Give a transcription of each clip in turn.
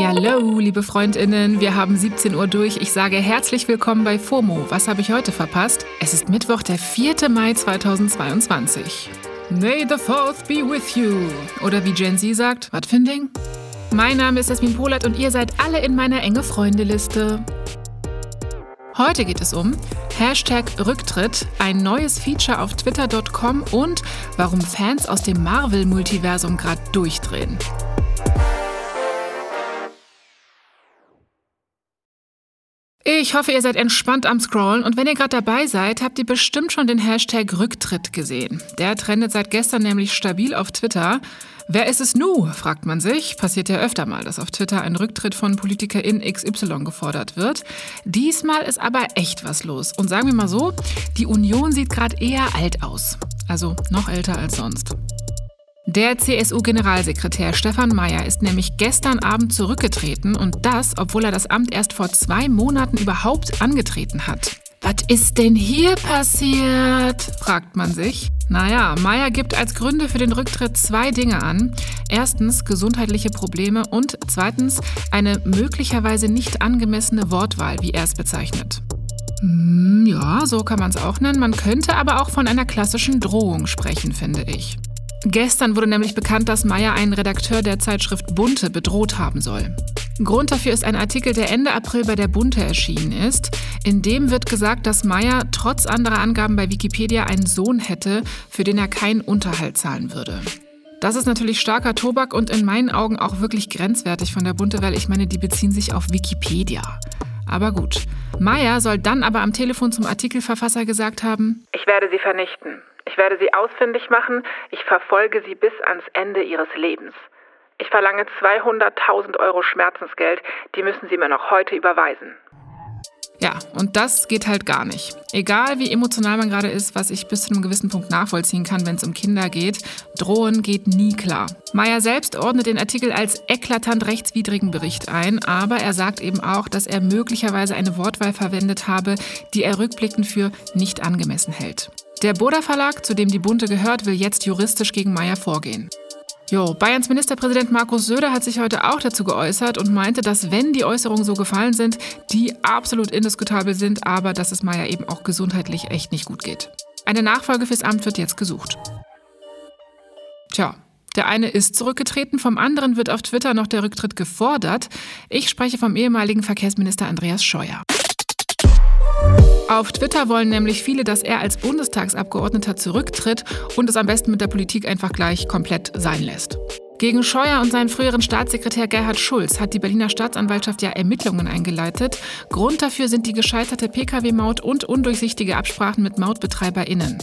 Hallo, liebe Freundinnen, wir haben 17 Uhr durch. Ich sage herzlich willkommen bei FOMO. Was habe ich heute verpasst? Es ist Mittwoch, der 4. Mai 2022. May the Fourth be with you. Oder wie Gen Z sagt, was Finding? Mein Name ist Jasmin Polat und ihr seid alle in meiner enge Freundeliste. Heute geht es um Hashtag Rücktritt, ein neues Feature auf twitter.com und warum Fans aus dem Marvel-Multiversum gerade durchdrehen. Ich hoffe, ihr seid entspannt am Scrollen und wenn ihr gerade dabei seid, habt ihr bestimmt schon den Hashtag Rücktritt gesehen. Der trendet seit gestern nämlich stabil auf Twitter. Wer ist es nu? fragt man sich. Passiert ja öfter mal, dass auf Twitter ein Rücktritt von Politikerin XY gefordert wird. Diesmal ist aber echt was los. Und sagen wir mal so, die Union sieht gerade eher alt aus. Also noch älter als sonst. Der CSU-Generalsekretär Stefan Mayer ist nämlich gestern Abend zurückgetreten und das, obwohl er das Amt erst vor zwei Monaten überhaupt angetreten hat. Was ist denn hier passiert? fragt man sich. Naja, Meyer gibt als Gründe für den Rücktritt zwei Dinge an. Erstens gesundheitliche Probleme und zweitens eine möglicherweise nicht angemessene Wortwahl, wie er es bezeichnet. Hm, ja, so kann man es auch nennen. Man könnte aber auch von einer klassischen Drohung sprechen, finde ich. Gestern wurde nämlich bekannt, dass Meyer einen Redakteur der Zeitschrift Bunte bedroht haben soll. Grund dafür ist ein Artikel, der Ende April bei der Bunte erschienen ist. In dem wird gesagt, dass Meyer trotz anderer Angaben bei Wikipedia einen Sohn hätte, für den er keinen Unterhalt zahlen würde. Das ist natürlich starker Tobak und in meinen Augen auch wirklich grenzwertig von der Bunte, weil ich meine, die beziehen sich auf Wikipedia. Aber gut. Meyer soll dann aber am Telefon zum Artikelverfasser gesagt haben: Ich werde sie vernichten. Ich werde sie ausfindig machen. Ich verfolge sie bis ans Ende ihres Lebens. Ich verlange 200.000 Euro Schmerzensgeld. Die müssen Sie mir noch heute überweisen. Ja, und das geht halt gar nicht. Egal wie emotional man gerade ist, was ich bis zu einem gewissen Punkt nachvollziehen kann, wenn es um Kinder geht, drohen geht nie klar. Meyer selbst ordnet den Artikel als eklatant rechtswidrigen Bericht ein, aber er sagt eben auch, dass er möglicherweise eine Wortwahl verwendet habe, die er rückblickend für nicht angemessen hält. Der Boda Verlag, zu dem die Bunte gehört, will jetzt juristisch gegen Meyer vorgehen. Jo, Bayerns Ministerpräsident Markus Söder hat sich heute auch dazu geäußert und meinte, dass wenn die Äußerungen so gefallen sind, die absolut indiskutabel sind, aber dass es Mayer eben auch gesundheitlich echt nicht gut geht. Eine Nachfolge fürs Amt wird jetzt gesucht. Tja, der eine ist zurückgetreten, vom anderen wird auf Twitter noch der Rücktritt gefordert. Ich spreche vom ehemaligen Verkehrsminister Andreas Scheuer. Auf Twitter wollen nämlich viele, dass er als Bundestagsabgeordneter zurücktritt und es am besten mit der Politik einfach gleich komplett sein lässt. Gegen Scheuer und seinen früheren Staatssekretär Gerhard Schulz hat die Berliner Staatsanwaltschaft ja Ermittlungen eingeleitet. Grund dafür sind die gescheiterte Pkw-Maut und undurchsichtige Absprachen mit MautbetreiberInnen.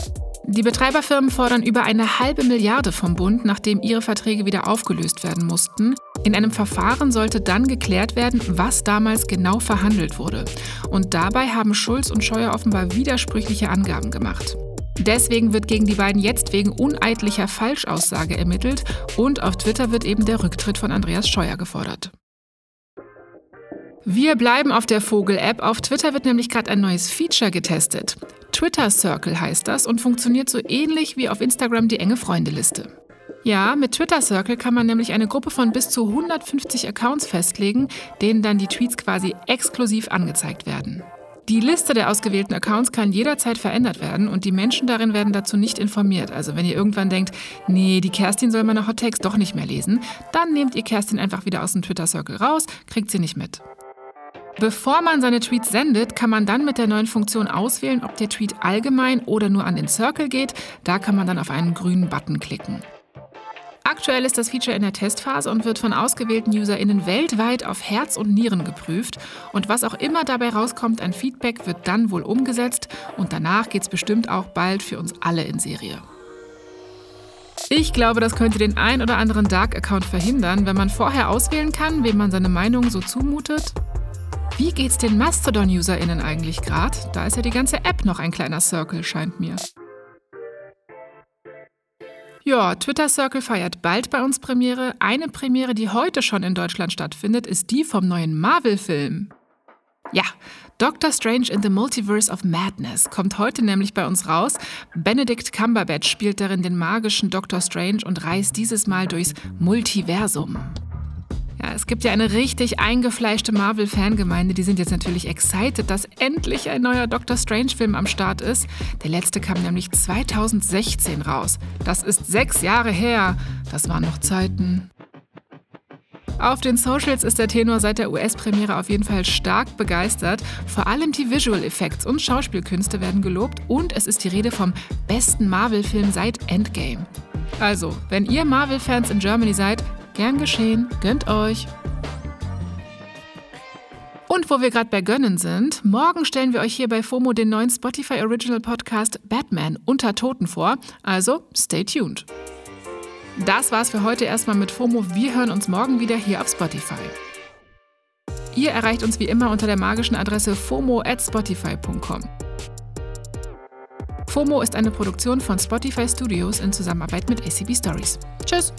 Die Betreiberfirmen fordern über eine halbe Milliarde vom Bund, nachdem ihre Verträge wieder aufgelöst werden mussten. In einem Verfahren sollte dann geklärt werden, was damals genau verhandelt wurde. Und dabei haben Schulz und Scheuer offenbar widersprüchliche Angaben gemacht. Deswegen wird gegen die beiden jetzt wegen uneidlicher Falschaussage ermittelt und auf Twitter wird eben der Rücktritt von Andreas Scheuer gefordert. Wir bleiben auf der Vogel-App. Auf Twitter wird nämlich gerade ein neues Feature getestet. Twitter Circle heißt das und funktioniert so ähnlich wie auf Instagram die enge Freundeliste. Ja, mit Twitter Circle kann man nämlich eine Gruppe von bis zu 150 Accounts festlegen, denen dann die Tweets quasi exklusiv angezeigt werden. Die Liste der ausgewählten Accounts kann jederzeit verändert werden und die Menschen darin werden dazu nicht informiert. Also wenn ihr irgendwann denkt, nee, die Kerstin soll meine Hottakes doch nicht mehr lesen, dann nehmt ihr Kerstin einfach wieder aus dem Twitter Circle raus, kriegt sie nicht mit. Bevor man seine Tweets sendet, kann man dann mit der neuen Funktion auswählen, ob der Tweet allgemein oder nur an den Circle geht. Da kann man dann auf einen grünen Button klicken. Aktuell ist das Feature in der Testphase und wird von ausgewählten UserInnen weltweit auf Herz und Nieren geprüft. Und was auch immer dabei rauskommt an Feedback, wird dann wohl umgesetzt. Und danach geht es bestimmt auch bald für uns alle in Serie. Ich glaube, das könnte den ein oder anderen Dark-Account verhindern, wenn man vorher auswählen kann, wem man seine Meinung so zumutet wie geht's den Mastodon-UserInnen eigentlich gerade? Da ist ja die ganze App noch ein kleiner Circle, scheint mir. Ja, Twitter Circle feiert bald bei uns Premiere. Eine Premiere, die heute schon in Deutschland stattfindet, ist die vom neuen Marvel-Film. Ja, Doctor Strange in the Multiverse of Madness kommt heute nämlich bei uns raus. Benedict Cumberbatch spielt darin den magischen Doctor Strange und reist dieses Mal durchs Multiversum. Es gibt ja eine richtig eingefleischte Marvel-Fangemeinde. Die sind jetzt natürlich excited, dass endlich ein neuer Doctor Strange-Film am Start ist. Der letzte kam nämlich 2016 raus. Das ist sechs Jahre her. Das waren noch Zeiten. Auf den Socials ist der Tenor seit der US-Premiere auf jeden Fall stark begeistert. Vor allem die Visual Effects und Schauspielkünste werden gelobt und es ist die Rede vom besten Marvel-Film seit Endgame. Also, wenn ihr Marvel-Fans in Germany seid, gern geschehen, gönnt euch. Und wo wir gerade bei Gönnen sind, morgen stellen wir euch hier bei FOMO den neuen Spotify Original Podcast Batman unter Toten vor. Also stay tuned. Das war's für heute erstmal mit FOMO. Wir hören uns morgen wieder hier auf Spotify. Ihr erreicht uns wie immer unter der magischen Adresse FOMO at Spotify.com. FOMO ist eine Produktion von Spotify Studios in Zusammenarbeit mit ACB Stories. Tschüss!